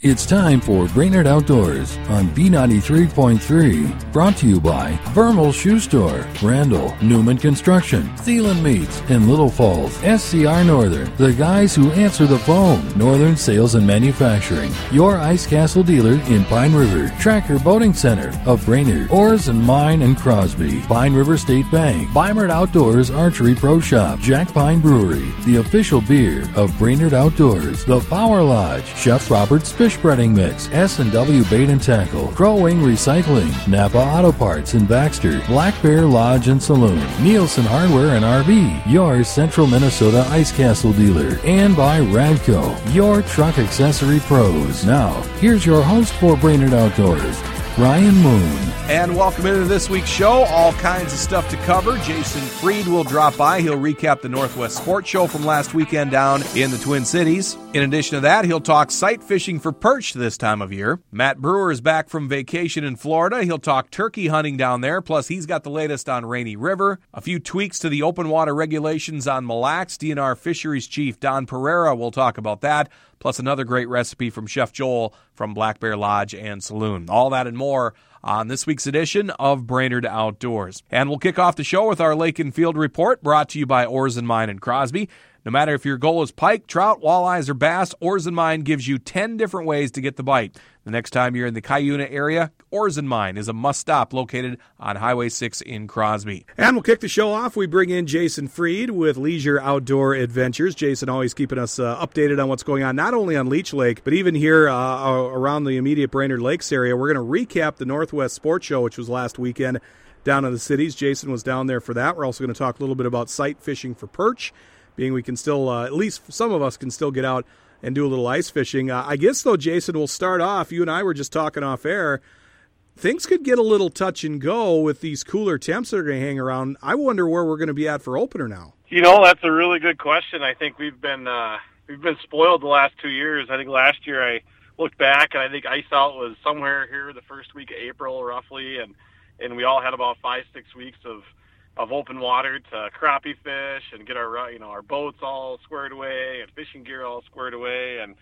It's time for Brainerd Outdoors on B93.3. Brought to you by Vermal Shoe Store, Randall, Newman Construction, Thielen Meats, and Little Falls, SCR Northern, the guys who answer the phone, Northern Sales and Manufacturing, your Ice Castle dealer in Pine River, Tracker Boating Center of Brainerd, Oars and Mine and Crosby, Pine River State Bank, Brainerd Outdoors Archery Pro Shop, Jack Pine Brewery, the official beer of Brainerd Outdoors, the Power Lodge, Chef Robert Robert's Fish Breading Mix, S&W Bait and Tackle, Crow Wing Recycling, Napa Auto Parts in Baxter, Black Bear Lodge and Saloon, Nielsen Hardware and RV, your Central Minnesota Ice Castle dealer, and by Radco, your truck accessory pros. Now, here's your host for Brainerd Outdoors, Ryan Moon. And welcome into this week's show. All kinds of stuff to cover. Jason Freed will drop by. He'll recap the Northwest Sports Show from last weekend down in the Twin Cities. In addition to that, he'll talk sight fishing for perch this time of year. Matt Breuer is back from vacation in Florida. He'll talk turkey hunting down there. Plus, he's got the latest on Rainy River. A few tweaks to the open water regulations on Mille Lacs. DNR Fisheries Chief Don Pereira will talk about that plus another great recipe from Chef Joel from Black Bear Lodge and Saloon. All that and more on this week's edition of Brainerd Outdoors. And we'll kick off the show with our Lake and Field report brought to you by Oars and Mine and Crosby. No matter if your goal is pike, trout, walleyes, or bass, Oars and Mine gives you 10 different ways to get the bite. The next time you're in the Cuyuna area, Oars and Mine is a must stop located on Highway 6 in Crosby. And we'll kick the show off. We bring in Jason Freed with Leisure Outdoor Adventures. Jason always keeping us uh, updated on what's going on, not only on Leech Lake, but even here uh, around the immediate Brainerd Lakes area. We're going to recap the Northwest Sports Show, which was last weekend down in the cities. Jason was down there for that. We're also going to talk a little bit about sight fishing for perch, being we can still, uh, at least some of us can still get out and do a little ice fishing. Uh, I guess, though, Jason, we'll start off. You and I were just talking off air. Things could get a little touch and go with these cooler temps that are going to hang around. I wonder where we're going to be at for opener now. You know, that's a really good question. I think we've been uh, we've been spoiled the last two years. I think last year I looked back and I think ice out was somewhere here the first week of April, roughly, and and we all had about five six weeks of of open water to crappie fish and get our uh, you know our boats all squared away and fishing gear all squared away. And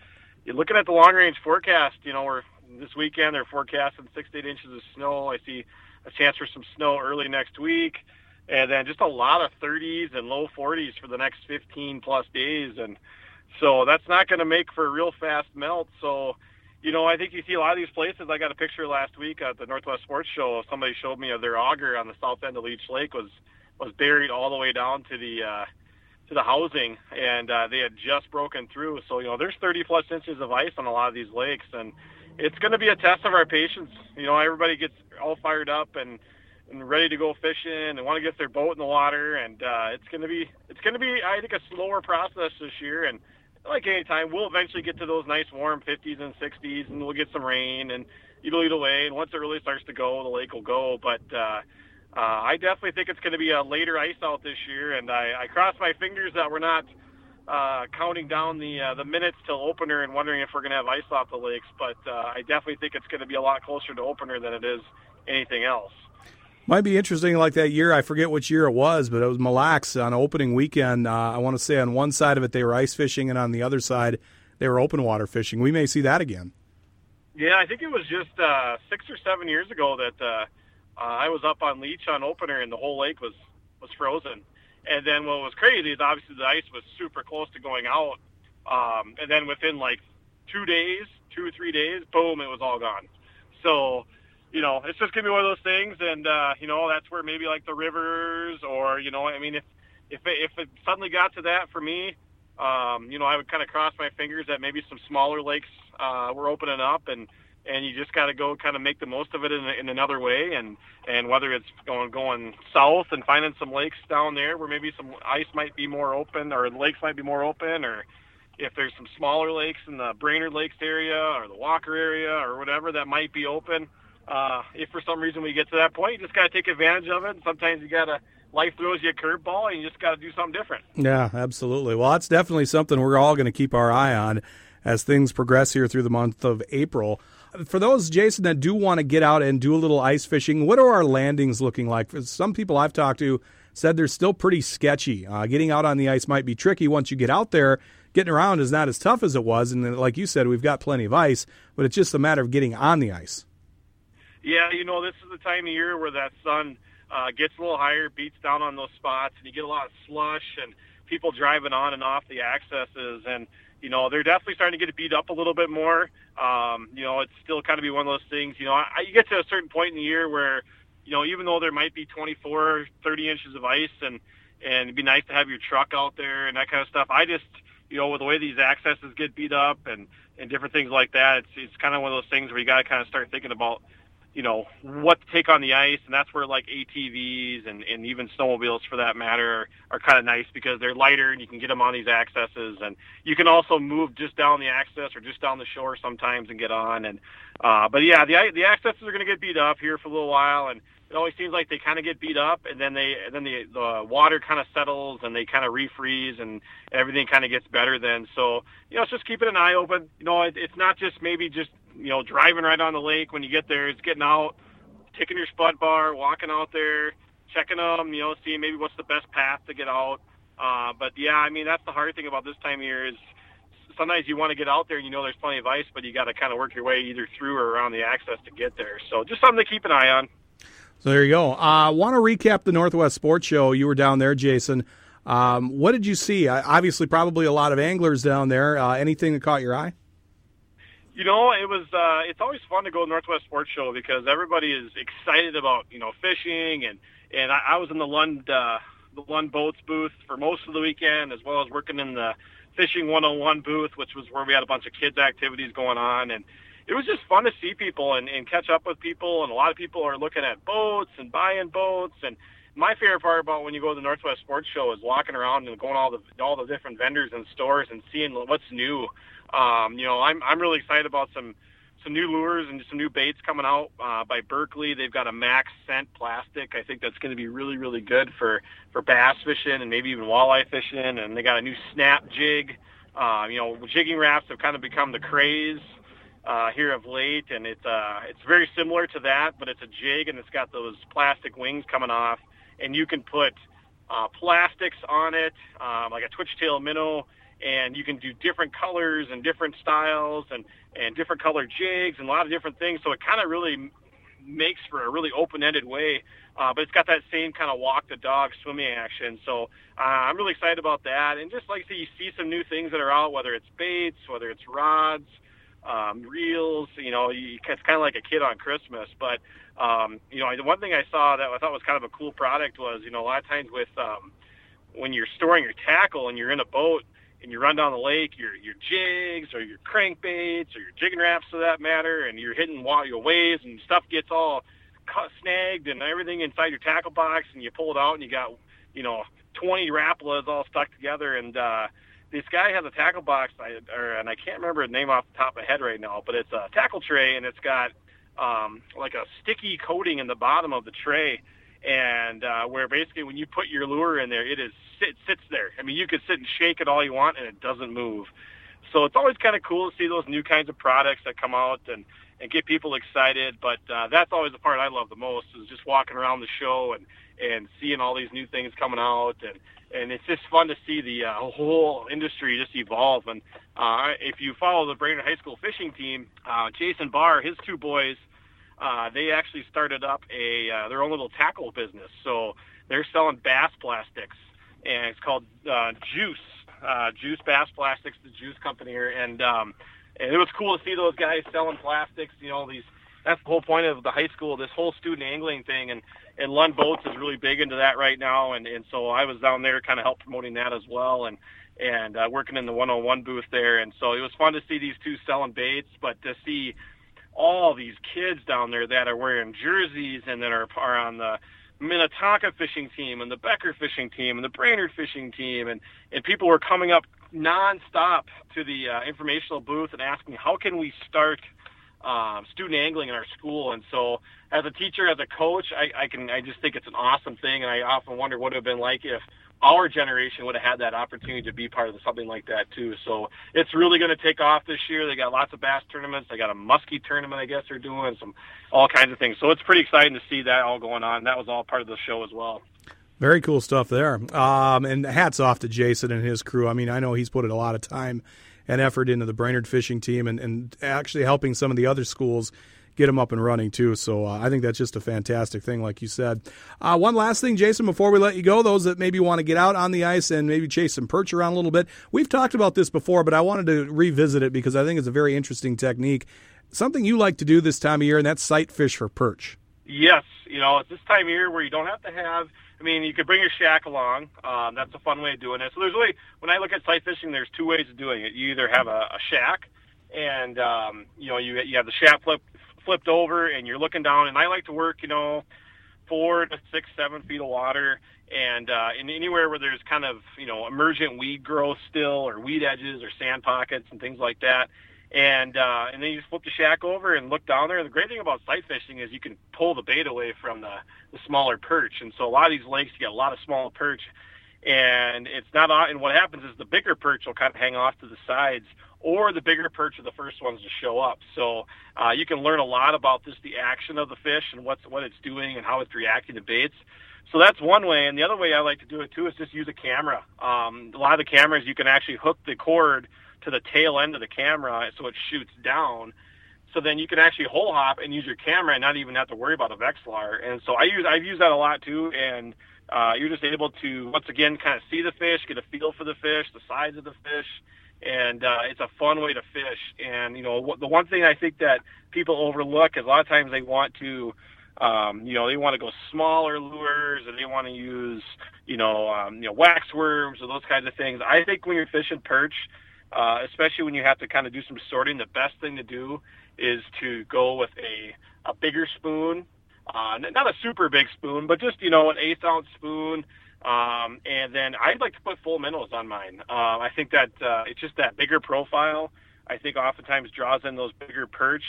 you're looking at the long range forecast you know we're this weekend they're forecasting six to eight inches of snow. I see a chance for some snow early next week. And then just a lot of 30s and low 40s for the next 15 plus days. And so that's not going to make for a real fast melt. So you know, I think you see a lot of these places. I got a picture last week at the Northwest Sports Show. Somebody showed me of their auger on the south end of Leech Lake was was buried all the way down to the uh, to the housing, and uh, they had just broken through. So you know, there's 30 plus inches of ice on a lot of these lakes, and it's going to be a test of our patience. You know, everybody gets all fired up and and ready to go fishing and want to get their boat in the water, and uh, it's going to be it's going to be I think a slower process this year, and like any time, we'll eventually get to those nice warm 50s and 60s, and we'll get some rain, and it'll eat away. And once it really starts to go, the lake will go. But uh, uh, I definitely think it's going to be a later ice out this year, and I, I cross my fingers that we're not uh, counting down the uh, the minutes till opener and wondering if we're going to have ice off the lakes. But uh, I definitely think it's going to be a lot closer to opener than it is anything else. Might be interesting, like that year. I forget which year it was, but it was Mille Lacs on opening weekend. Uh, I want to say on one side of it they were ice fishing, and on the other side they were open water fishing. We may see that again. Yeah, I think it was just uh, six or seven years ago that uh, uh, I was up on Leech on opener, and the whole lake was was frozen. And then what was crazy is obviously the ice was super close to going out, um, and then within like two days, two or three days, boom, it was all gone. So you know, it's just gonna be one of those things, and uh, you know, that's where maybe like the rivers, or you know, I mean, if if it, if it suddenly got to that for me, um, you know, I would kind of cross my fingers that maybe some smaller lakes uh, were opening up, and and you just got to go kind of make the most of it in, in another way, and and whether it's going going south and finding some lakes down there where maybe some ice might be more open, or lakes might be more open, or if there's some smaller lakes in the Brainerd Lakes area or the Walker area or whatever that might be open uh, if for some reason we get to that point, you just got to take advantage of it. And sometimes you got to life throws you a curveball, and you just got to do something different. Yeah, absolutely. Well, that's definitely something we're all going to keep our eye on as things progress here through the month of April. For those, Jason, that do want to get out and do a little ice fishing, what are our landings looking like? Some people I've talked to said they're still pretty sketchy. Uh, getting out on the ice might be tricky once you get out there getting around is not as tough as it was. And like you said, we've got plenty of ice, but it's just a matter of getting on the ice. Yeah, you know, this is the time of year where that sun uh, gets a little higher, beats down on those spots, and you get a lot of slush and people driving on and off the accesses. And, you know, they're definitely starting to get beat up a little bit more. Um, you know, it's still kind of be one of those things, you know, I, you get to a certain point in the year where, you know, even though there might be 24, 30 inches of ice and, and it'd be nice to have your truck out there and that kind of stuff. I just, you know, with the way these accesses get beat up and, and different things like that, it's, it's kind of one of those things where you got to kind of start thinking about, you know, what to take on the ice. And that's where like ATVs and, and even snowmobiles for that matter are, are kind of nice because they're lighter and you can get them on these accesses. And you can also move just down the access or just down the shore sometimes and get on. And, uh, but yeah, the, the accesses are going to get beat up here for a little while. And, it always seems like they kind of get beat up and then they and then the the water kind of settles and they kind of refreeze and everything kind of gets better then. So you know it's just keeping an eye open. You know it, it's not just maybe just you know driving right on the lake. When you get there it's getting out taking your spud bar walking out there checking them you know seeing maybe what's the best path to get out. Uh but yeah i mean that's the hard thing about this time of year is sometimes you want to get out there and you know there's plenty of ice but you got to kind of work your way either through or around the access to get there. So just something to keep an eye on so there you go. I uh, want to recap the Northwest Sports Show. You were down there, Jason. Um, what did you see? Uh, obviously, probably a lot of anglers down there. Uh, anything that caught your eye? You know, it was. Uh, it's always fun to go to Northwest Sports Show because everybody is excited about you know fishing and and I, I was in the Lund uh, the Lund Boats booth for most of the weekend as well as working in the Fishing 101 booth, which was where we had a bunch of kids activities going on and it was just fun to see people and, and catch up with people. And a lot of people are looking at boats and buying boats. And my favorite part about when you go to the Northwest Sports Show is walking around and going all the all the different vendors and stores and seeing what's new. Um, you know, I'm I'm really excited about some some new lures and some new baits coming out uh, by Berkley. They've got a max scent plastic. I think that's going to be really really good for for bass fishing and maybe even walleye fishing. And they got a new snap jig. Uh, you know, jigging Raps have kind of become the craze uh, here of late, and it's uh, it's very similar to that, but it's a jig and it's got those plastic wings coming off, and you can put uh, plastics on it, um, like a twitch tail minnow, and you can do different colors and different styles and and different color jigs and a lot of different things. So it kind of really makes for a really open-ended way, uh, but it's got that same kind of walk the dog swimming action. So uh, I'm really excited about that, and just like so you see some new things that are out, whether it's baits, whether it's rods um, reels. You know, it's kind of like a kid on Christmas. But um, you know, the one thing I saw that I thought was kind of a cool product was, you know, a lot of times with um, when you're storing your tackle and you're in a boat and you run down the lake, your your jigs or your crankbaits or your jigging Raps for that matter, and you're hitting your waves and stuff gets all cut, snagged and everything inside your tackle box, and you pull it out and you got you know 20 Rapalas all stuck together and uh this guy has a tackle box, I, or, and I can't remember his name off the top of my head right now, but it's a tackle tray, and it's got um, like a sticky coating in the bottom of the tray, and uh, where basically when you put your lure in there, it is it sits there. I mean, you could sit and shake it all you want, and it doesn't move. So it's always kind of cool to see those new kinds of products that come out and and get people excited. But uh, that's always the part I love the most is just walking around the show and and seeing all these new things coming out and and it's just fun to see the uh, whole industry just evolve. And uh, if you follow the Brainerd High School fishing team, uh, Jason Barr, his two boys, uh, they actually started up a uh, their own little tackle business. So they're selling bass plastics, and it's called uh, Juice uh, Juice Bass Plastics, the Juice company here, and um, and it was cool to see those guys selling plastics. You know these that's the whole point of the high school, this whole student angling thing, and and Lund Boats is really big into that right now, and and so I was down there kind of help promoting that as well, and and uh, working in the 101 booth there, and so it was fun to see these two selling baits, but to see all these kids down there that are wearing jerseys and that are are on the Minnetonka fishing team and the Becker fishing team and the Brainerd fishing team, and and people were coming up nonstop to the uh, informational booth and asking how can we start um, student angling in our school. And so, as a teacher, as a coach, I, I can I just think it's an awesome thing, and I often wonder what it would have been like if our generation would have had that opportunity to be part of something like that too. So it's really going to take off this year. They got lots of bass tournaments. They got a muskie tournament, I guess they're doing some all kinds of things. So it's pretty exciting to see that all going on. That was all part of the show as well. Very cool stuff there. Um, and hats off to Jason and his crew. I mean, I know he's put in a lot of time and effort into the Brainerd fishing team and, and actually helping some of the other schools get them up and running too. So uh, I think that's just a fantastic thing, like you said. Uh, one last thing, Jason, before we let you go, those that maybe want to get out on the ice and maybe chase some perch around a little bit. We've talked about this before, but I wanted to revisit it because I think it's a very interesting technique. Something you like to do this time of year, and that's sight fish for perch. Yes, you know it's this time of year where you don't have to have. I mean, you could bring your shack along. Um, that's a fun way of doing it. So there's really, when I look at sight fishing, there's two ways of doing it. You either have a, a shack, and um, you know you you have the shack flip flipped over and you're looking down. And I like to work, you know, four to six, seven feet of water, and uh, in anywhere where there's kind of you know emergent weed growth still, or weed edges, or sand pockets, and things like that. And uh, and then you just flip the shack over and look down there. And the great thing about sight fishing is you can pull the bait away from the, the smaller perch. And so a lot of these lakes, you get a lot of small perch, and it's not. And what happens is the bigger perch will kind of hang off to the sides or the bigger perch are the first ones to show up. So uh, you can learn a lot about just the action of the fish and what's what it's doing and how it's reacting to baits. So that's one way, and the other way I like to do it too is just use a camera. Um, a lot of the cameras you can actually hook the cord to the tail end of the camera so it shoots down. So then you can actually hole hop and use your camera and not even have to worry about a Vexilar. And so I use I've used that a lot too, and uh, you're just able to once again kind of see the fish, get a feel for the fish, the size of the fish, and uh, it's a fun way to fish. And you know, the one thing I think that people overlook is a lot of times they want to, um, you know, they want to go smaller lures, and they want to use, you know, um, you know, wax worms or those kinds of things. I think when you're fishing perch, uh, especially when you have to kind of do some sorting, the best thing to do is to go with a a bigger spoon. Uh, not a super big spoon, but just you know an eighth ounce spoon, um, and then I'd like to put full minnows on mine. Uh, I think that uh, it's just that bigger profile. I think oftentimes draws in those bigger perch.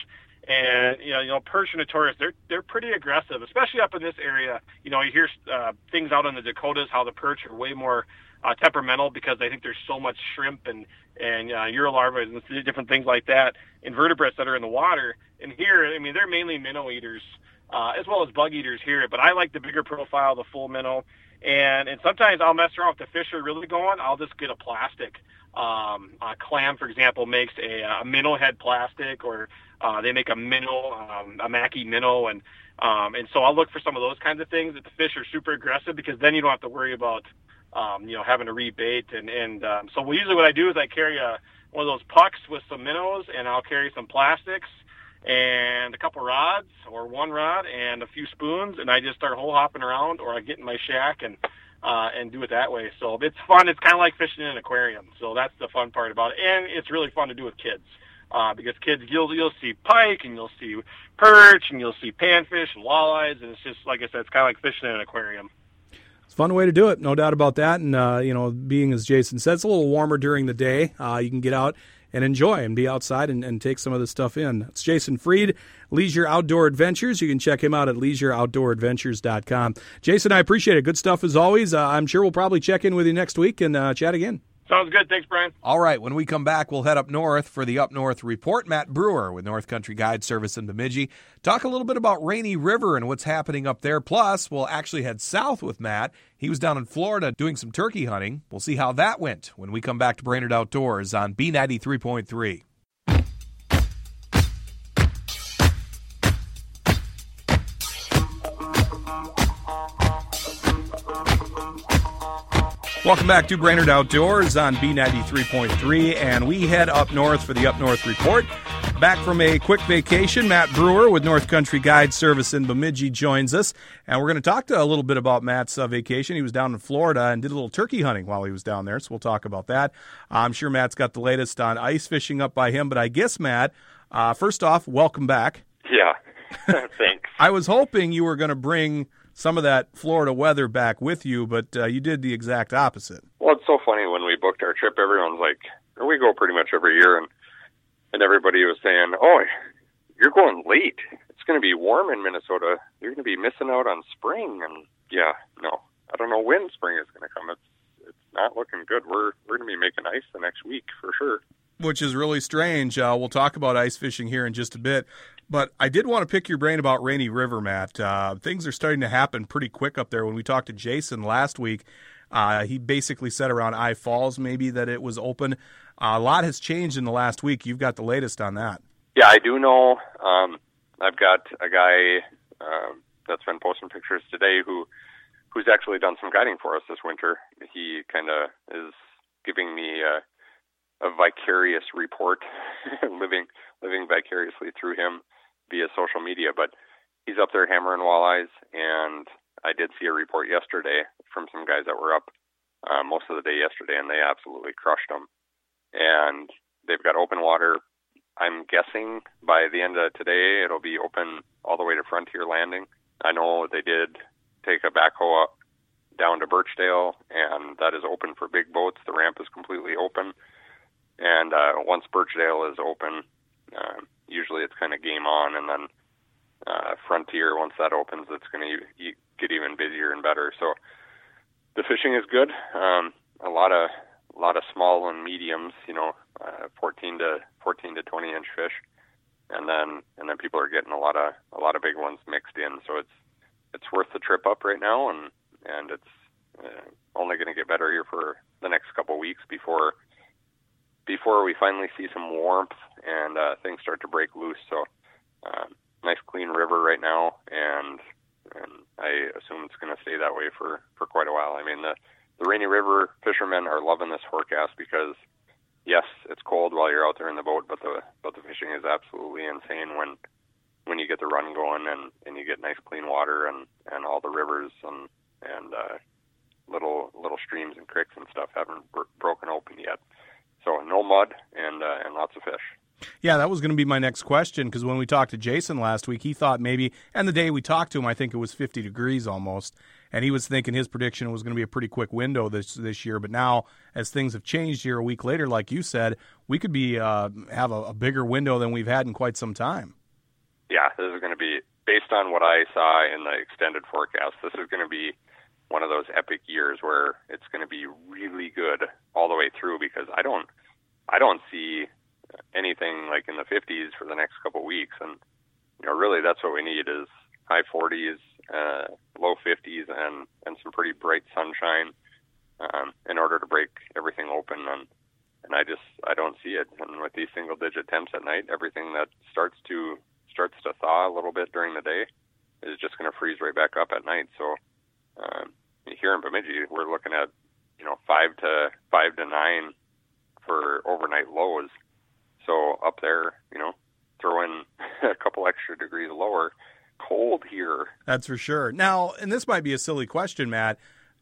And you know, you know, perch and Taurus, they're they're pretty aggressive, especially up in this area. You know, you hear uh, things out in the Dakotas how the perch are way more uh, temperamental because they think there's so much shrimp and and uh, Eurolarva and different things like that, invertebrates that are in the water. And here, I mean, they're mainly minnow eaters uh, as well as bug eaters here. But I like the bigger profile, the full minnow. And and sometimes I'll mess around if the fish are really going. I'll just get a plastic. Um, a clam, for example, makes a, a minnow head plastic, or uh, they make a minnow, um, a Mackie minnow, and um, and so I'll look for some of those kinds of things that the fish are super aggressive because then you don't have to worry about um, you know having to rebait and and um, so usually what I do is I carry a one of those pucks with some minnows and I'll carry some plastics and a couple rods or one rod and a few spoons, and I just start hole hopping around, or I get in my shack and uh, and do it that way. So it's fun. It's kind of like fishing in an aquarium. So that's the fun part about it, and it's really fun to do with kids. Uh, because kids, you'll you'll see pike and you'll see perch and you'll see panfish and walleyes, and it's just like I said, it's kind of like fishing in an aquarium. It's a fun way to do it, no doubt about that. And uh, you know, being as Jason said, it's a little warmer during the day. Uh, you can get out and enjoy and be outside and, and take some of this stuff in. It's Jason Freed, Leisure Outdoor Adventures. You can check him out at leisureoutdooradventures.com. Jason, I appreciate it. Good stuff as always. Uh, I'm sure we'll probably check in with you next week and uh, chat again. Sounds good. Thanks, Brian. All right. When we come back, we'll head up north for the Up North Report. Matt Breuer with North Country Guide Service in Bemidji. Talk a little bit about Rainy River and what's happening up there. Plus, we'll actually head south with Matt. He was down in Florida doing some turkey hunting. We'll see how that went when we come back to Brainerd Outdoors on B93.3. Welcome back to Brainerd Outdoors on B93.3, and we head up north for the Up North Report. Back from a quick vacation, Matt Breuer with North Country Guide Service in Bemidji joins us, and we're going to talk to a little bit about Matt's uh, vacation. He was down in Florida and did a little turkey hunting while he was down there, so we'll talk about that. I'm sure Matt's got the latest on ice fishing up by him, but I guess, Matt, uh, first off, welcome back. Yeah, thanks. I was hoping you were going to bring some of that Florida weather back with you, but uh, you did the exact opposite. Well, it's so funny when we booked our trip. Everyone's like, we go pretty much every year, and and everybody was saying, "Oh, you're going late. It's going to be warm in Minnesota. You're going to be missing out on spring." And yeah, no, I don't know when spring is going to come. It's it's not looking good. We're we're going to be making ice the next week for sure. Which is really strange. Uh, we'll talk about ice fishing here in just a bit. But I did want to pick your brain about Rainy River, Matt. Uh, things are starting to happen pretty quick up there. When we talked to Jason last week, uh, he basically said around I Falls maybe that it was open. Uh, a lot has changed in the last week. You've got the latest on that. Yeah, I do know. Um, I've got a guy um, that's been posting pictures today who who's actually done some guiding for us this winter. He kind of is giving me a, a vicarious report, living living vicariously through him via social media. But he's up there hammering walleyes, and I did see a report yesterday from some guys that were up uh, most of the day yesterday, and they absolutely crushed them. And they've got open water. I'm guessing by the end of today, it'll be open all the way to Frontier Landing. I know they did take a backhoe up down to Birchdale, and that is open for big boats. The ramp is completely open, and uh, once Birchdale is open, uh, usually it's kind of game on, and then uh, Frontier once that opens, it's going to get even busier and better. So the fishing is good. Um, a lot of a lot of small and mediums, you know, uh, 14 to 14 to 20 inch fish, and then and then people are getting a lot of a lot of big ones mixed in. So it's it's worth the trip up right now, and and it's uh, only going to get better here for the next couple weeks before before we finally see some warmth and uh, things start to break loose. So, uh, nice clean river right now, and and I assume it's going to stay that way for for quite a while. I mean, the the Rainy River fishermen are loving this forecast because yes, it's cold while you're out there in the boat, but the but the fishing is absolutely insane when when you get the run going and and you get nice clean water and and all the rivers and and uh, little little streams and creeks and stuff haven't br- broken open yet. No mud and uh, and lots of fish. Yeah, that was going to be my next question because when we talked to Jason last week, he thought maybe, and the day we talked to him, I think it was 50 degrees almost, and he was thinking his prediction was going to be a pretty quick window this this year. But now, as things have changed here a week later, like you said, we could be uh, have a, a bigger window than we've had in quite some time. Yeah, this is going to be based on what I saw in the extended forecast. This is going to be one of those epic years where it's going to be really good all the way through because I don't I don't see anything like in the 50s for the next couple of weeks. And you know really that's what we need is high 40s uh, low 50s and and some pretty bright sunshine um, in order to break everything open. And and I just I don't see it. And with these single digit temps at night everything that starts to starts to thaw a little bit during the day is just going to freeze right back up at night. So um, here in Bemidji, we're looking at you know five to five to nine for overnight lows. So up there, you know, throw in a couple extra degrees lower. Cold here. That's for sure. Now, and this might be a silly question, Matt.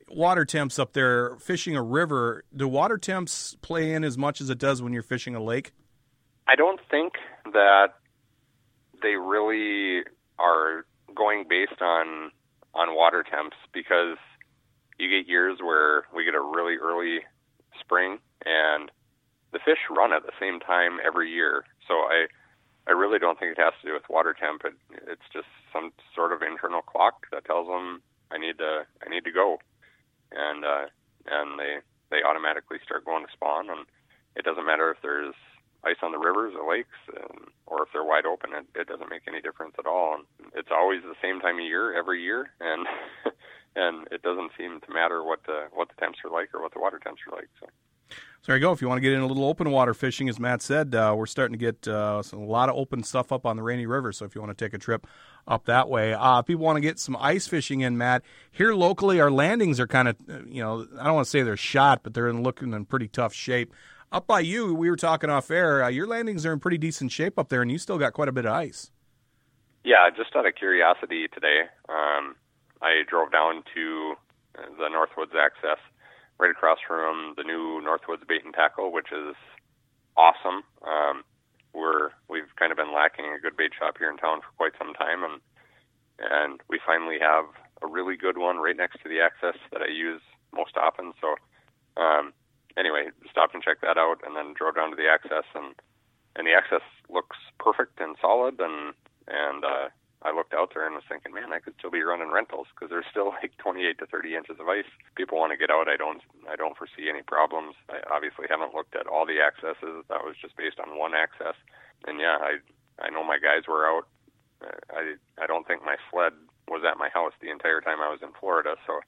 Water temps up there, fishing a river, do water temps play in as much as it does when you're fishing a lake? I don't think that they really are going based on on water temps because you get years where we get a really early spring and the fish run at the same time every year. So I I really don't think it has to do with water temp. It, it's just some sort of internal clock that tells them I need to I need to go, and uh, and they they automatically start going to spawn. And it doesn't matter if there's ice on the rivers or lakes, and, or if they're wide open. It, it doesn't make any difference at all. And it's always the same time of year every year, and and it doesn't seem to matter what the what the temps are like or what the water temps are like. So. So there you go. If you want to get in a little open water fishing, as Matt said, uh, we're starting to get uh, a lot of open stuff up on the Rainy River. So if you want to take a trip up that way, uh, people want to get some ice fishing in, Matt, here locally, our landings are kind of, uh, you know, I don't want to say they're shot, but they're in looking in pretty tough shape. Up by you, we were talking off air. Uh, your landings are in pretty decent shape up there, and you still got quite a bit of ice. Yeah, just out of curiosity today, um, I drove down to the Northwoods access right across from the new Northwoods Bait and Tackle, which is awesome. Um, we're we've kind of been lacking a good bait shop here in town for quite some time, and and we finally have a really good one right next to the access that I use most often. So um, anyway, stopped and checked that out, and then drove down to the access, and and the access looks perfect and solid, and and uh, I looked out there and was thinking, man, I could still be running rentals because there's still like 28 to 30 inches of ice. People want to get out. I don't. I don't foresee any problems. I obviously haven't looked at all the accesses. That was just based on one access. And yeah, I I know my guys were out I I don't think my sled was at my house the entire time I was in Florida. So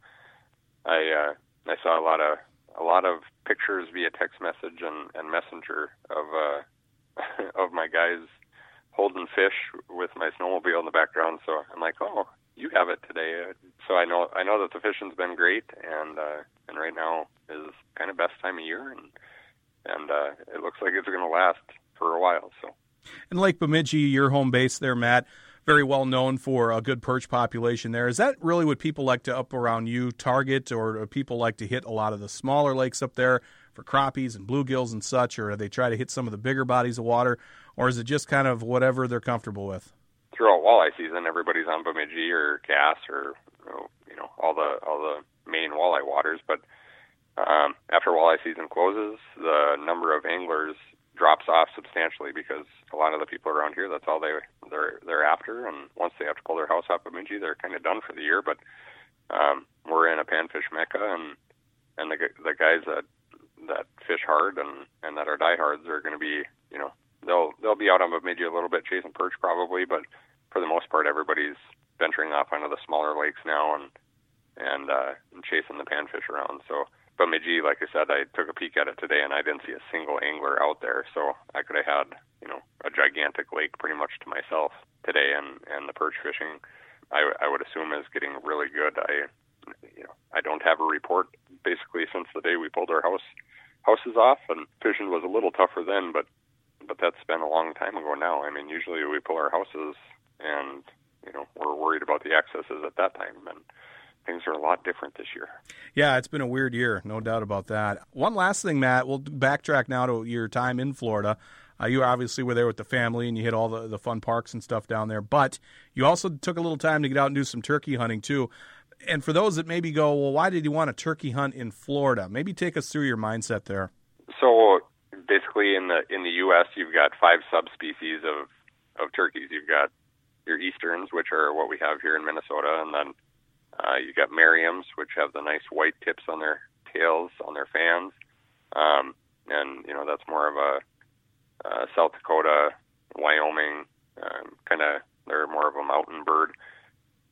I uh, I saw a lot of a lot of pictures via text message and, and messenger of uh, of my guys holding fish with my snowmobile in the background. So I'm like, oh, you have it today. So I know I know that the fishing's been great, and uh, and right now is kind of best time of year, and and uh, it looks like it's going to last for a while. So. And Lake Bemidji, your home base there, Matt, very well known for a good perch population there. Is that really what people like to up around you target, or people like to hit a lot of the smaller lakes up there for crappies and bluegills and such, or they try to hit some of the bigger bodies of water, or is it just kind of whatever they're comfortable with? throughout walleye season, everybody's on Bemidji or Cass or you know all the all the main walleye waters. But um, after walleye season closes, the number of anglers drops off substantially because a lot of the people around here that's all they they're they're after. And once they have to pull their house off Bemidji, they're kind of done for the year. But um, we're in a panfish mecca, and and the the guys that that fish hard and and that are diehards are going to be you know they'll they'll be out on Bemidji a little bit chasing perch probably, but for the most part, everybody's venturing off onto the smaller lakes now and and, uh, and chasing the panfish around. So, Bemidji, like I said, I took a peek at it today and I didn't see a single angler out there. So I could have had you know a gigantic lake pretty much to myself today, and and the perch fishing, I I would assume is getting really good. I you know I don't have a report basically since the day we pulled our house houses off, and fishing was a little tougher then, but but that's been a long time ago now. I mean, usually we pull our houses and you know we're worried about the excesses at that time and things are a lot different this year. Yeah, it's been a weird year, no doubt about that. One last thing, Matt, we'll backtrack now to your time in Florida. Uh, you obviously were there with the family and you hit all the, the fun parks and stuff down there, but you also took a little time to get out and do some turkey hunting too. And for those that maybe go, well, why did you want a turkey hunt in Florida? Maybe take us through your mindset there. So basically, in the in the U.S., you've got five subspecies of of turkeys. You've got your easterns, which are what we have here in Minnesota, and then uh, you got Merriam's, which have the nice white tips on their tails on their fans, um, and you know that's more of a uh, South Dakota, Wyoming um, kind of. They're more of a mountain bird,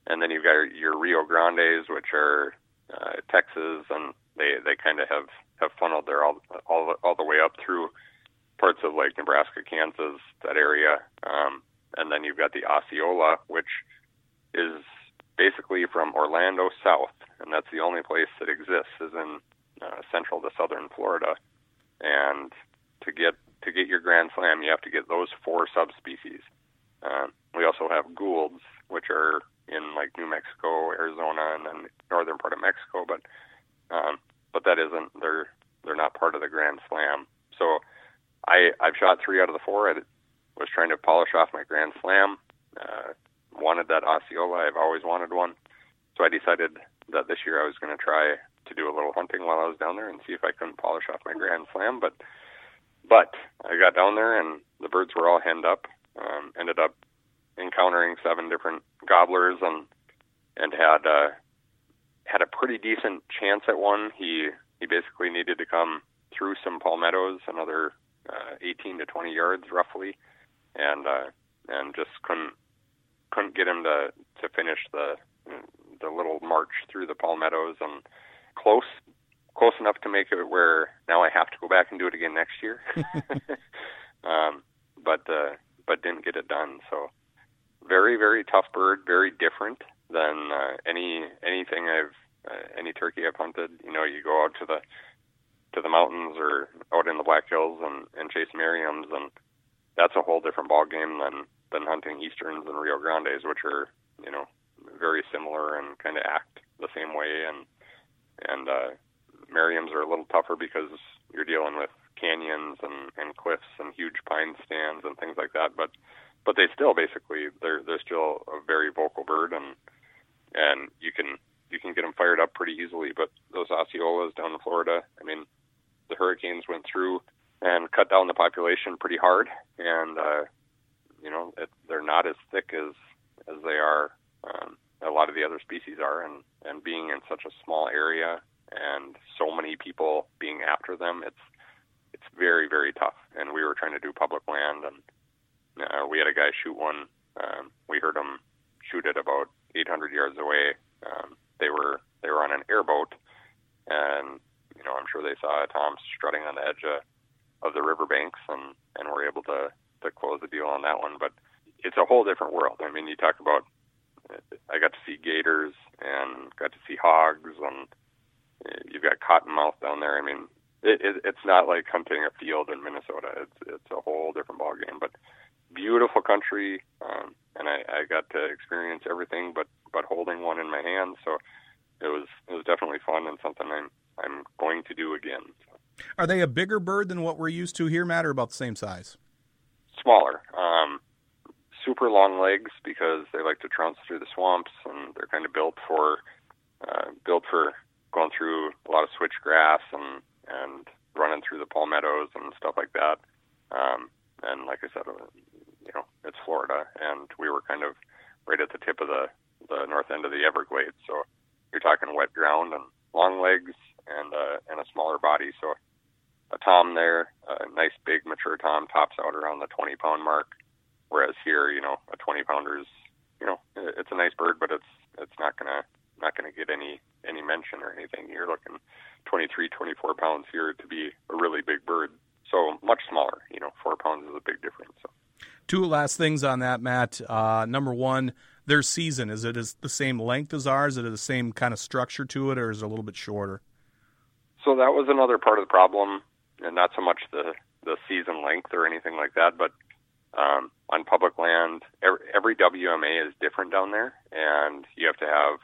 and then you've got your, your Rio Grandes, which are uh, Texas, and they they kind of have have funneled there all all all the way up through parts of like Nebraska, Kansas, that area. Um, and then you've got the Osceola, which is basically from Orlando south, and that's the only place that exists is in uh, central to southern Florida. And to get to get your Grand Slam, you have to get those four subspecies. Uh, we also have Goulds, which are in like New Mexico, Arizona, and then northern part of Mexico, but um, but that isn't they're they're not part of the Grand Slam. So I I've shot three out of the four. I was trying to polish off my Grand Slam. Uh, wanted that Osceola. I've always wanted one. So I decided that this year I was going to try to do a little hunting while I was down there and see if I couldn't polish off my Grand Slam. But but I got down there and the birds were all henned up. Um, ended up encountering seven different gobblers and and had uh, had a pretty decent chance at one. He he basically needed to come through some palmettos, another uh, 18 to 20 yards roughly, and uh, and just couldn't couldn't get him to to finish the the little march through the palmettos and close close enough to make it where now I have to go back and do it again next year. um, but uh, but didn't get it done. So very very tough bird, very different than uh, any anything I've uh, any turkey I've hunted. You know, you go out to the to the mountains or out in the Black Hills and and chase Merriams and that's a whole different ball game than than hunting easterns and Rio Grandes, which are you know very similar and kind of act the same way. And and uh, Merriams are a little tougher because you're dealing with canyons and and cliffs and huge pine stands and things like that. But but they still basically they're they're still a very vocal bird and and you can you can get them fired up pretty easily. But those Osceolas down in Florida, I mean, the hurricanes went through and cut down the population pretty hard. And uh, you know, it, they're not as thick as as they are um, a lot of the other species are, and and being in such a small area and so many people being after them, it's it's very very tough. And we were trying to do public land, and uh, we had a guy shoot one um, we heard them shoot it about 800 yards away. Um, they were they were on an airboat, and you know I'm sure they saw Tom strutting on the edge of, of the riverbanks, and and were able to to close the deal on that one. But it's a whole different world. I mean, you talk about I got to see gators and got to see hogs, and you've got cottonmouth down there. I mean, it, it, it's not like hunting a field in Minnesota. It's it's a whole different ballgame. But beautiful country, um, and I, I got to experience everything, but but holding one in my hand. So it was it was definitely fun and something I'm I'm going to do again. Are they a bigger bird than what we're used to here, Matt, or about the same size? Smaller. Um, super long legs because they like to trounce through the swamps, and they're kind of built for uh, built for going through a lot of switchgrass and and running through the palmettos and stuff like that. Um, and like I said, it's Florida, and we were kind of right at the tip of the the north end of the Everglades. So you're talking wet ground and long legs and uh, and a smaller body. So a tom there, a nice big mature tom, tops out around the 20 pound mark. Whereas here, you know, a 20 pounder is, you know, it's a nice bird, but it's it's not gonna not gonna get any any mention or anything. You're looking 23, 24 pounds here to be a really big bird. So much smaller, you know, four pounds is a big difference. So. Two last things on that, Matt. Uh, number one, their season is it is the same length as ours? Is it the same kind of structure to it, or is it a little bit shorter? So that was another part of the problem, and not so much the the season length or anything like that, but um, on public land, every, every WMA is different down there, and you have to have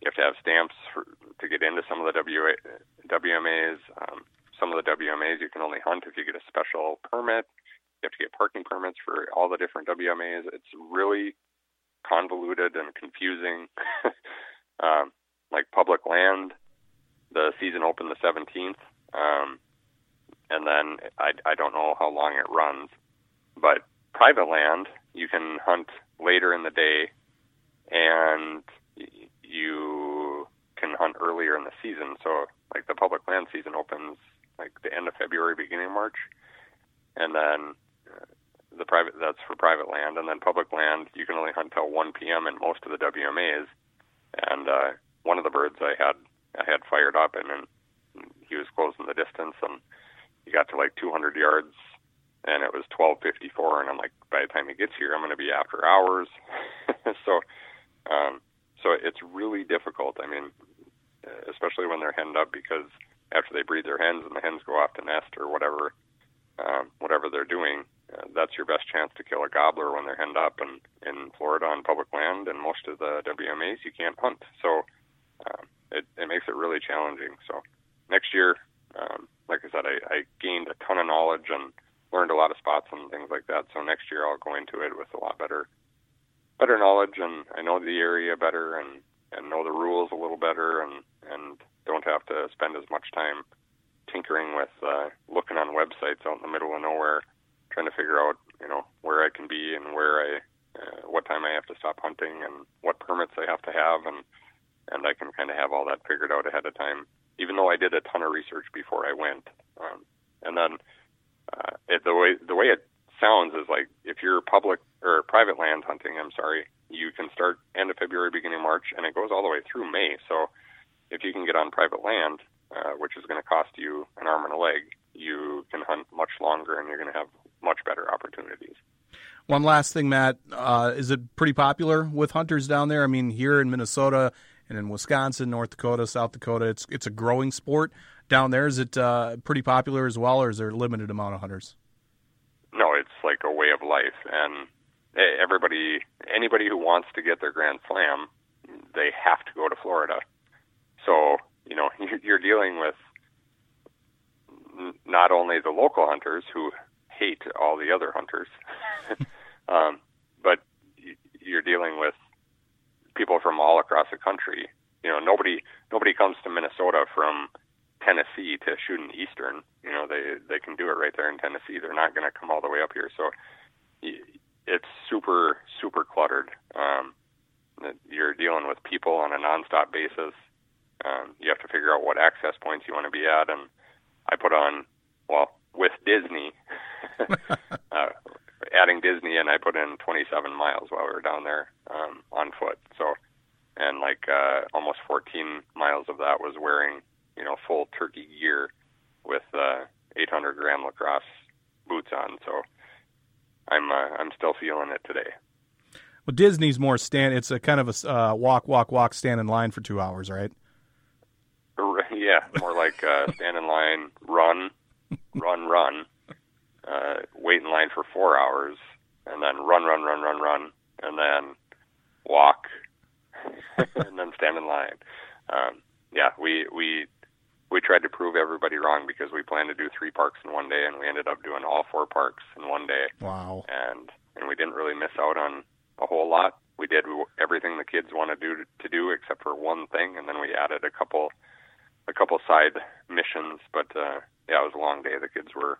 you have to have stamps for, to get into some of the WA, WMAs. Um, some of the WMAs you can only hunt if you get a special permit. You have to get parking permits for all the different WMAs. It's really convoluted and confusing. um, like public land, the season opened the 17th, um, and then I, I don't know how long it runs. But private land, you can hunt later in the day, and you can hunt earlier in the season. So, like the public land season opens like the end of February, beginning of March, and then the private that's for private land, and then public land you can only hunt till 1 p.m. in most of the WMAs. And uh, one of the birds I had I had fired up, and, and he was closing the distance, and he got to like 200 yards and it was 12:54 and I'm like by the time he gets here I'm going to be after hours so um so it's really difficult I mean especially when they're henned up because after they breed their hens and the hens go off to nest or whatever um whatever they're doing uh, that's your best chance to kill a gobbler when they're henned up and in Florida on public land and most of the WMAs you can't hunt. So um, it, it makes it really challenging. So next year um, like I said I, I gained a ton of knowledge and learned a lot of spots and things like that. So next year I'll go into it with a lot better better knowledge and I know the area better and and know the rules a little better and and don't have to spend as much time tinkering with uh, looking on websites out in the middle of nowhere trying to figure out you know where I can be and where I uh, what time I have to stop hunting and what permits I have to have and and I can kind of have all that figured out ahead of time even though I did a ton of research before I went um, and then uh, it, the way the way it sounds is like if you're public or private land hunting, I'm sorry, you can start end of February, beginning of March, and it goes all the way through May. So if you can get on private land, uh, which is going to cost you an arm and a leg, you can hunt much longer, and you're going to have much better opportunities. One last thing, Matt, uh, is it pretty popular with hunters down there? I mean, here in Minnesota and in Wisconsin, North Dakota, South Dakota, it's it's a growing sport down there? Is it uh, pretty popular as well, or is there a limited amount of hunters? No, it's like a way of life, and everybody, anybody who wants to get their Grand Slam, they have to go to Florida. So you know, you're dealing with not only the local hunters who hate all the other hunters, um, but you're dealing with people from all across the country. You know, nobody nobody comes to Minnesota from Tennessee to shoot an Eastern. You know, they they can do it right there in Tennessee. They're not going to come all the way up here. So it's super super cluttered. Um, you're dealing with people on a nonstop basis. Um, you have to figure out what access points you want to be at, and I put on well with Disney. uh, adding Disney and I put in 27 miles while we were down there um, on foot. So, and like uh, almost 14 miles of that was wearing, you know, full turkey gear with uh, 800 gram lacrosse boots on. So, I'm uh, I'm still feeling it today. Well, Disney's more stand. It's a kind of a uh, walk, walk, walk, stand in line for two hours, right? Yeah, more like uh, stand in line, run, run, run, uh, wait in line for four hours, and then run, run, run, run, run, and then walk, and then stand in line. Um, yeah, we we we tried to prove everybody wrong because we planned to do three parks in one day, and we ended up doing all four parks in one day. Wow! And and we didn't really miss out on a whole lot. We did everything the kids want to do to do except for one thing, and then we added a couple a couple side missions. But uh, yeah, it was a long day. The kids were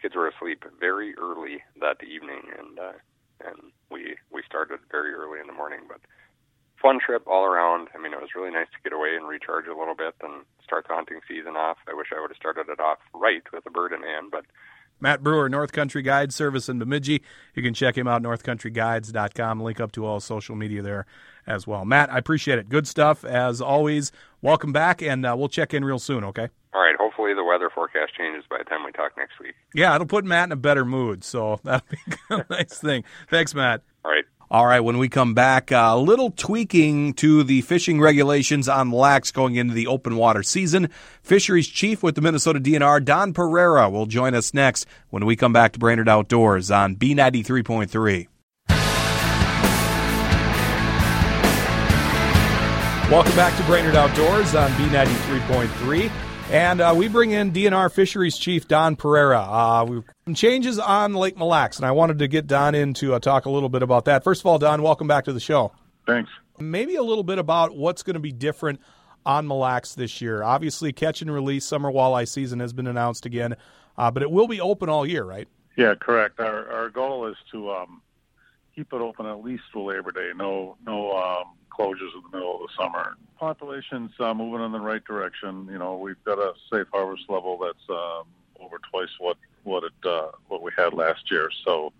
kids were asleep very early that evening, and uh, and we we started very early in the morning. But fun trip all around. I mean, it was really nice to get away and recharge a little bit and start the hunting season off. I wish I would have started it off right with a bird in hand, but. Matt Breuer, North Country Guide Service in Bemidji. You can check him out, northcountryguides.com. Link up to all social media there as well. Matt, I appreciate it. Good stuff as always. Welcome back, and uh, we'll check in real soon, okay? All right. Hopefully the weather forecast changes by the time we talk next week. Yeah, it'll put Matt in a better mood, so that'll be a nice thing. Thanks, Matt. All right. All right, when we come back, a uh, little tweaking to the fishing regulations on Lacs going into the open water season. Fisheries Chief with the Minnesota DNR, Don Pereira, will join us next when we come back to Brainerd Outdoors on B93.3. Welcome back to Brainerd Outdoors on B93.3. And uh, we bring in DNR Fisheries Chief Don Pereira. Uh, we've some changes on Lake Mille Lacs, and I wanted to get Don in to uh, talk a little bit about that. First of all, Don, welcome back to the show. Thanks. Maybe a little bit about what's going to be different on Mille Lacs this year. Obviously, catch and release summer walleye season has been announced again, uh, but it will be open all year, right? Yeah, correct. Our our goal is to um, keep it open at least for Labor Day. No no um, closures in the middle of the summer. Population's uh, moving in the right direction. You know, we've got a safe harvest level that's um, over twice what what it uh, what we had last year. So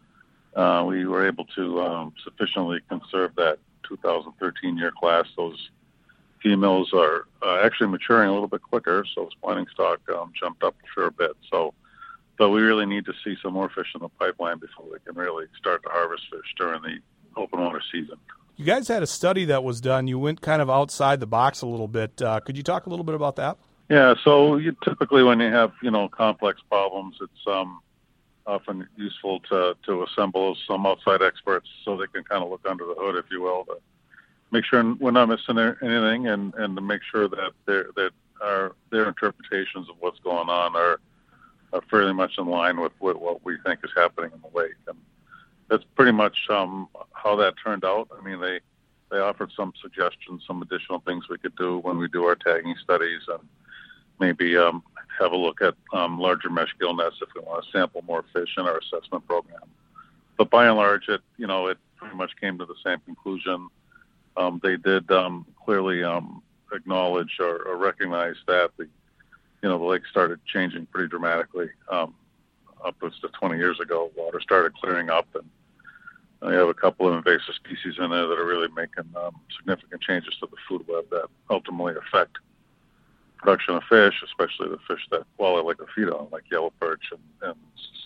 uh, we were able to um, sufficiently conserve that 2013 year class. Those females are uh, actually maturing a little bit quicker, so spawning stock um, jumped up a fair bit. So, but we really need to see some more fish in the pipeline before we can really start to harvest fish during the open water season. You guys had a study that was done. You went kind of outside the box a little bit. Uh, could you talk a little bit about that? Yeah. So you, typically, when you have you know complex problems, it's um, often useful to to assemble some outside experts so they can kind of look under the hood, if you will, to make sure we're not missing anything, and and to make sure that their that our their interpretations of what's going on are are fairly much in line with what, what we think is happening in the lake. And that's pretty much um, how that turned out. I mean, they they offered some suggestions, some additional things we could do when we do our tagging studies, and maybe um, have a look at um, larger mesh gill nets if we want to sample more fish in our assessment program. But by and large, it you know it pretty much came to the same conclusion. Um, they did um, clearly um, acknowledge or, or recognize that the you know the lake started changing pretty dramatically upwards to 20 years ago. Water started clearing up and we have a couple of invasive species in there that are really making um, significant changes to the food web that ultimately affect production of fish, especially the fish that walleye like to feed on, like yellow perch and, and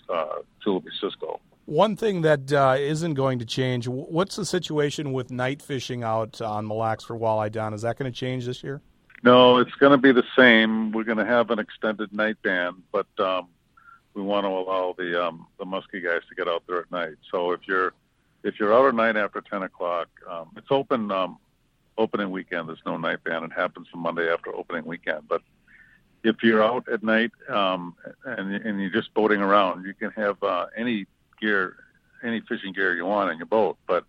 uh, Tullibee cisco. One thing that uh, not going to change, what's the situation with night fishing out on Mille Lacs for walleye down? Is that going to change this year? No, it's going to be the same. We're going to have an extended night ban, but um, we want to allow the um, the muskie guys to get out there at night. So if you're if you're out at night after 10 o'clock, um, it's open um, opening weekend. There's no night ban. It happens from Monday after opening weekend. But if you're out at night um, and, and you're just boating around, you can have uh, any gear, any fishing gear you want in your boat. But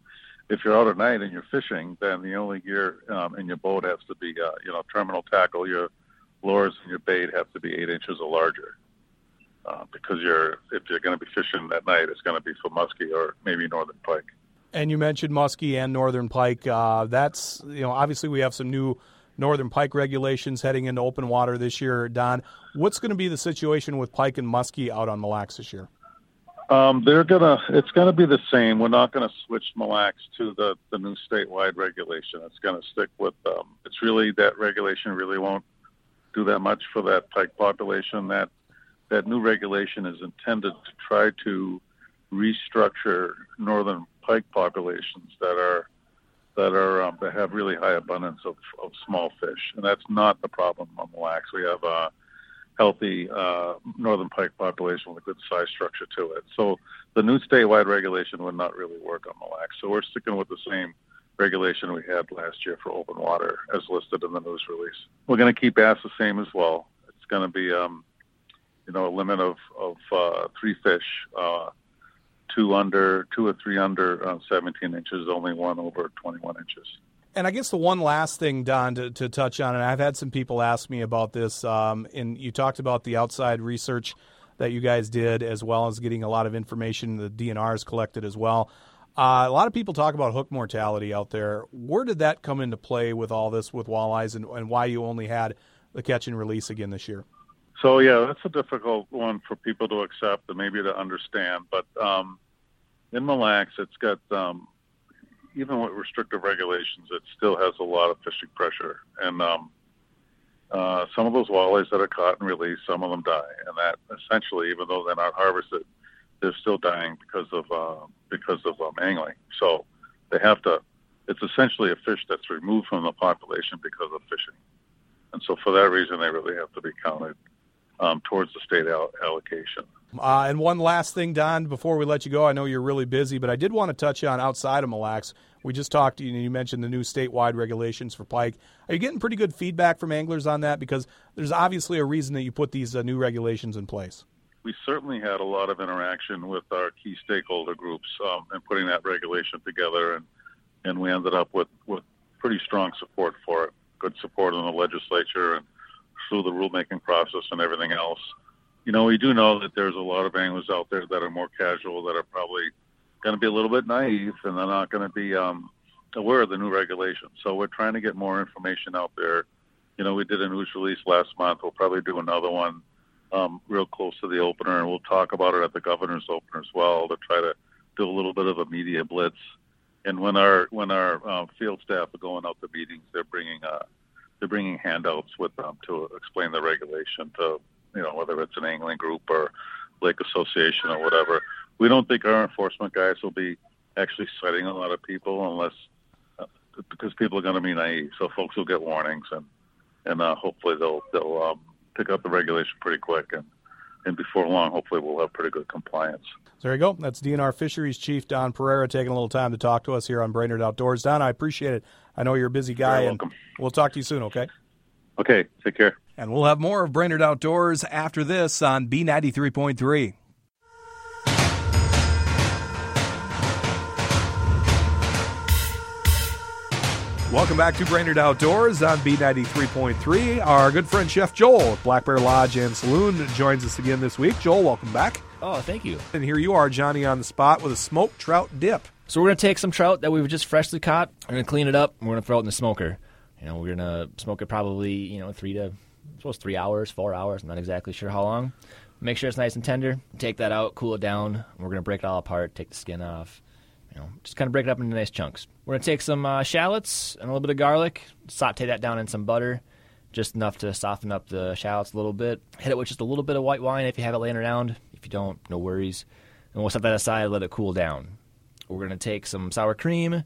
if you're out at night and you're fishing, then the only gear um, in your boat has to be, uh, you know, terminal tackle. Your lures and your bait have to be eight inches or larger. Uh, because you're if you're going to be fishing at night, it's going to be for muskie or maybe northern pike. And you mentioned muskie and northern pike. Uh, that's you know obviously we have some new northern pike regulations heading into open water this year. Don, what's going to be the situation with pike and muskie out on Mille Lacs this year? Um, they're gonna. It's gonna be the same. We're not gonna switch Mille Lacs to the the new statewide regulation. It's gonna stick with. Um, it's really that regulation really won't do that much for that pike population. That that new regulation is intended to try to restructure northern pike populations that are that are um, that have really high abundance of, of small fish, and that's not the problem on Mille Lacs. We have a healthy uh, northern pike population with a good size structure to it. So the new statewide regulation would not really work on Mille Lacs. So we're sticking with the same regulation we had last year for open water as listed in the news release. We're going to keep bass the same as well. It's going to be, um, you know, a limit of, of uh, three fish, uh, two under, two or three under uh, 17 inches, only one over 21 inches. And I guess the one last thing, Don, to, to touch on, and I've had some people ask me about this, um, and you talked about the outside research that you guys did, as well as getting a lot of information the DNR has collected as well. Uh, a lot of people talk about hook mortality out there. Where did that come into play with all this with walleyes, and, and why you only had the catch and release again this year? So yeah, that's a difficult one for people to accept and maybe to understand. But um, in Mille Lacs, it's got um, even with restrictive regulations, it still has a lot of fishing pressure. And um, uh, some of those walleyes that are caught and released, some of them die, and that essentially, even though they're not harvested, they're still dying because of uh, because of um, angling. So they have to. It's essentially a fish that's removed from the population because of fishing, and so for that reason, they really have to be counted um, towards the state all- allocation. Uh, and one last thing, Don, before we let you go, I know you're really busy, but I did want to touch on outside of Mille Lacs. We just talked, you, know, you mentioned the new statewide regulations for pike. Are you getting pretty good feedback from anglers on that? Because there's obviously a reason that you put these uh, new regulations in place. We certainly had a lot of interaction with our key stakeholder groups um, in putting that regulation together, and, and we ended up with, with pretty strong support for it, good support in the legislature and through the rulemaking process and everything else you know, we do know that there's a lot of anglers out there that are more casual, that are probably going to be a little bit naive, and they're not going to be um, aware of the new regulations. So we're trying to get more information out there. You know, we did a news release last month. We'll probably do another one um, real close to the opener, and we'll talk about it at the governor's opener as well to try to do a little bit of a media blitz. And when our when our uh, field staff are going out to meetings, they're bringing uh, they're bringing handouts with them to explain the regulation to you know, whether it's an angling group or lake association or whatever. We don't think our enforcement guys will be actually citing a lot of people unless uh, because people are going to be naive. So folks will get warnings and and uh, hopefully they'll they'll um, pick up the regulation pretty quick and and before long, hopefully we'll have pretty good compliance. There you go. That's DNR Fisheries Chief Don Pereira taking a little time to talk to us here on Brainerd Outdoors. Don, I appreciate it. I know you're a busy guy, and we'll talk to you soon. Okay. Okay. Take care. And we'll have more of Brainerd Outdoors after this on B93.3. Welcome back to Brainerd Outdoors on B93.3. Our good friend Chef Joel, at Black Bear Lodge and Saloon, joins us again this week. Joel, welcome back. Oh, thank you. And here you are, Johnny, on the spot with a smoked trout dip. So we're going to take some trout that we've just freshly caught. We're going to clean it up. And we're going to throw it in the smoker. You know, we're going to smoke it probably, you know, three to I suppose three hours, four hours. I'm not exactly sure how long. Make sure it's nice and tender. Take that out, cool it down. We're gonna break it all apart, take the skin off. You know, just kind of break it up into nice chunks. We're gonna take some uh, shallots and a little bit of garlic, saute that down in some butter, just enough to soften up the shallots a little bit. Hit it with just a little bit of white wine if you have it laying around. If you don't, no worries. And we'll set that aside, and let it cool down. We're gonna take some sour cream,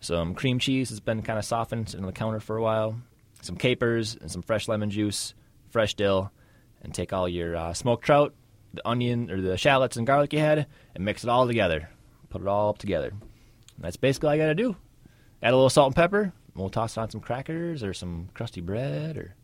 some cream cheese that's been kind of softened on the counter for a while, some capers, and some fresh lemon juice, fresh dill, and take all your uh, smoked trout, the onion or the shallots and garlic you had, and mix it all together. Put it all up together. And that's basically all I got to do. Add a little salt and pepper. And we'll toss on some crackers or some crusty bread or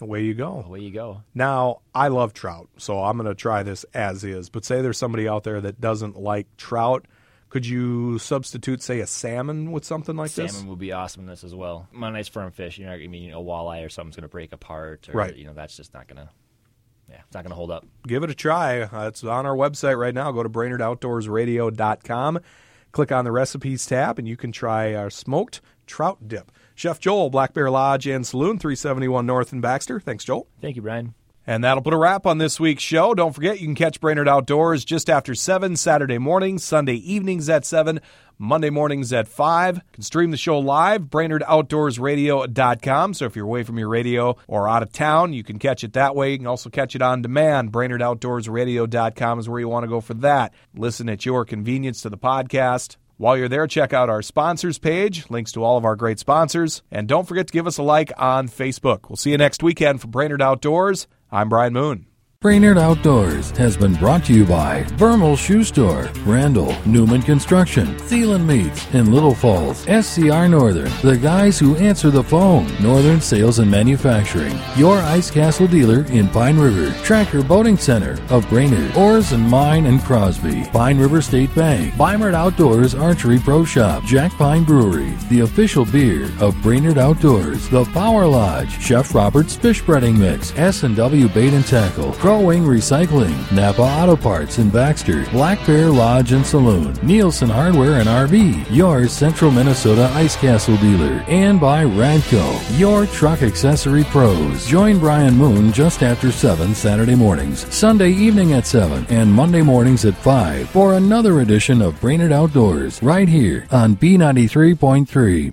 away you go. Away you go. Now, I love trout, so I'm going to try this as is. But say there's somebody out there that doesn't like trout could you substitute, say, a salmon with something like salmon this? Salmon would be awesome in this as well. My nice firm fish. You know, I mean, a walleye or something's going to break apart. Or, right. You know, that's just not going to. Yeah, it's not going to hold up. Give it a try. Uh, it's on our website right now. Go to BrainerdOutdoorsRadio.com. Click on the recipes tab, and you can try our smoked trout dip. Chef Joel, Black Bear Lodge and Saloon, 371 North and Baxter. Thanks, Joel. Thank you, Brian. And that'll put a wrap on this week's show. Don't forget, you can catch Brainerd Outdoors just after 7 Saturday mornings, Sunday evenings at 7, Monday mornings at 5. You can stream the show live, BrainerdOutdoorsRadio.com. So if you're away from your radio or out of town, you can catch it that way. You can also catch it on demand. BrainerdOutdoorsRadio.com is where you want to go for that. Listen at your convenience to the podcast. While you're there, check out our sponsors page, links to all of our great sponsors, and don't forget to give us a like on Facebook. We'll see you next weekend for Brainerd Outdoors. I'm Brian Moon. Brainerd Outdoors has been brought to you by Vermal Shoe Store, Randall, Newman Construction, Thielen Meats, in Little Falls, SCR Northern, the guys who answer the phone, Northern Sales and Manufacturing, your Ice Castle dealer in Pine River, Tracker Boating Center of Brainerd, Oars and Mine and Crosby, Pine River State Bank, Weimert Outdoors Archery Pro Shop, Jack Pine Brewery, the official beer of Brainerd Outdoors, the Power Lodge, Chef Robert's Fish Breading Mix, S&W Bait and Tackle, Crow Wing Recycling, Napa Auto Parts in Baxter, Black Bear Lodge and Saloon, Nielsen Hardware and RV, your Central Minnesota Ice Castle dealer, and by Radco, your truck accessory pros. Join Brian Moon just after 7 Saturday mornings, Sunday evening at 7, and Monday mornings at 5 for another edition of Brainerd Outdoors right here on B93.3.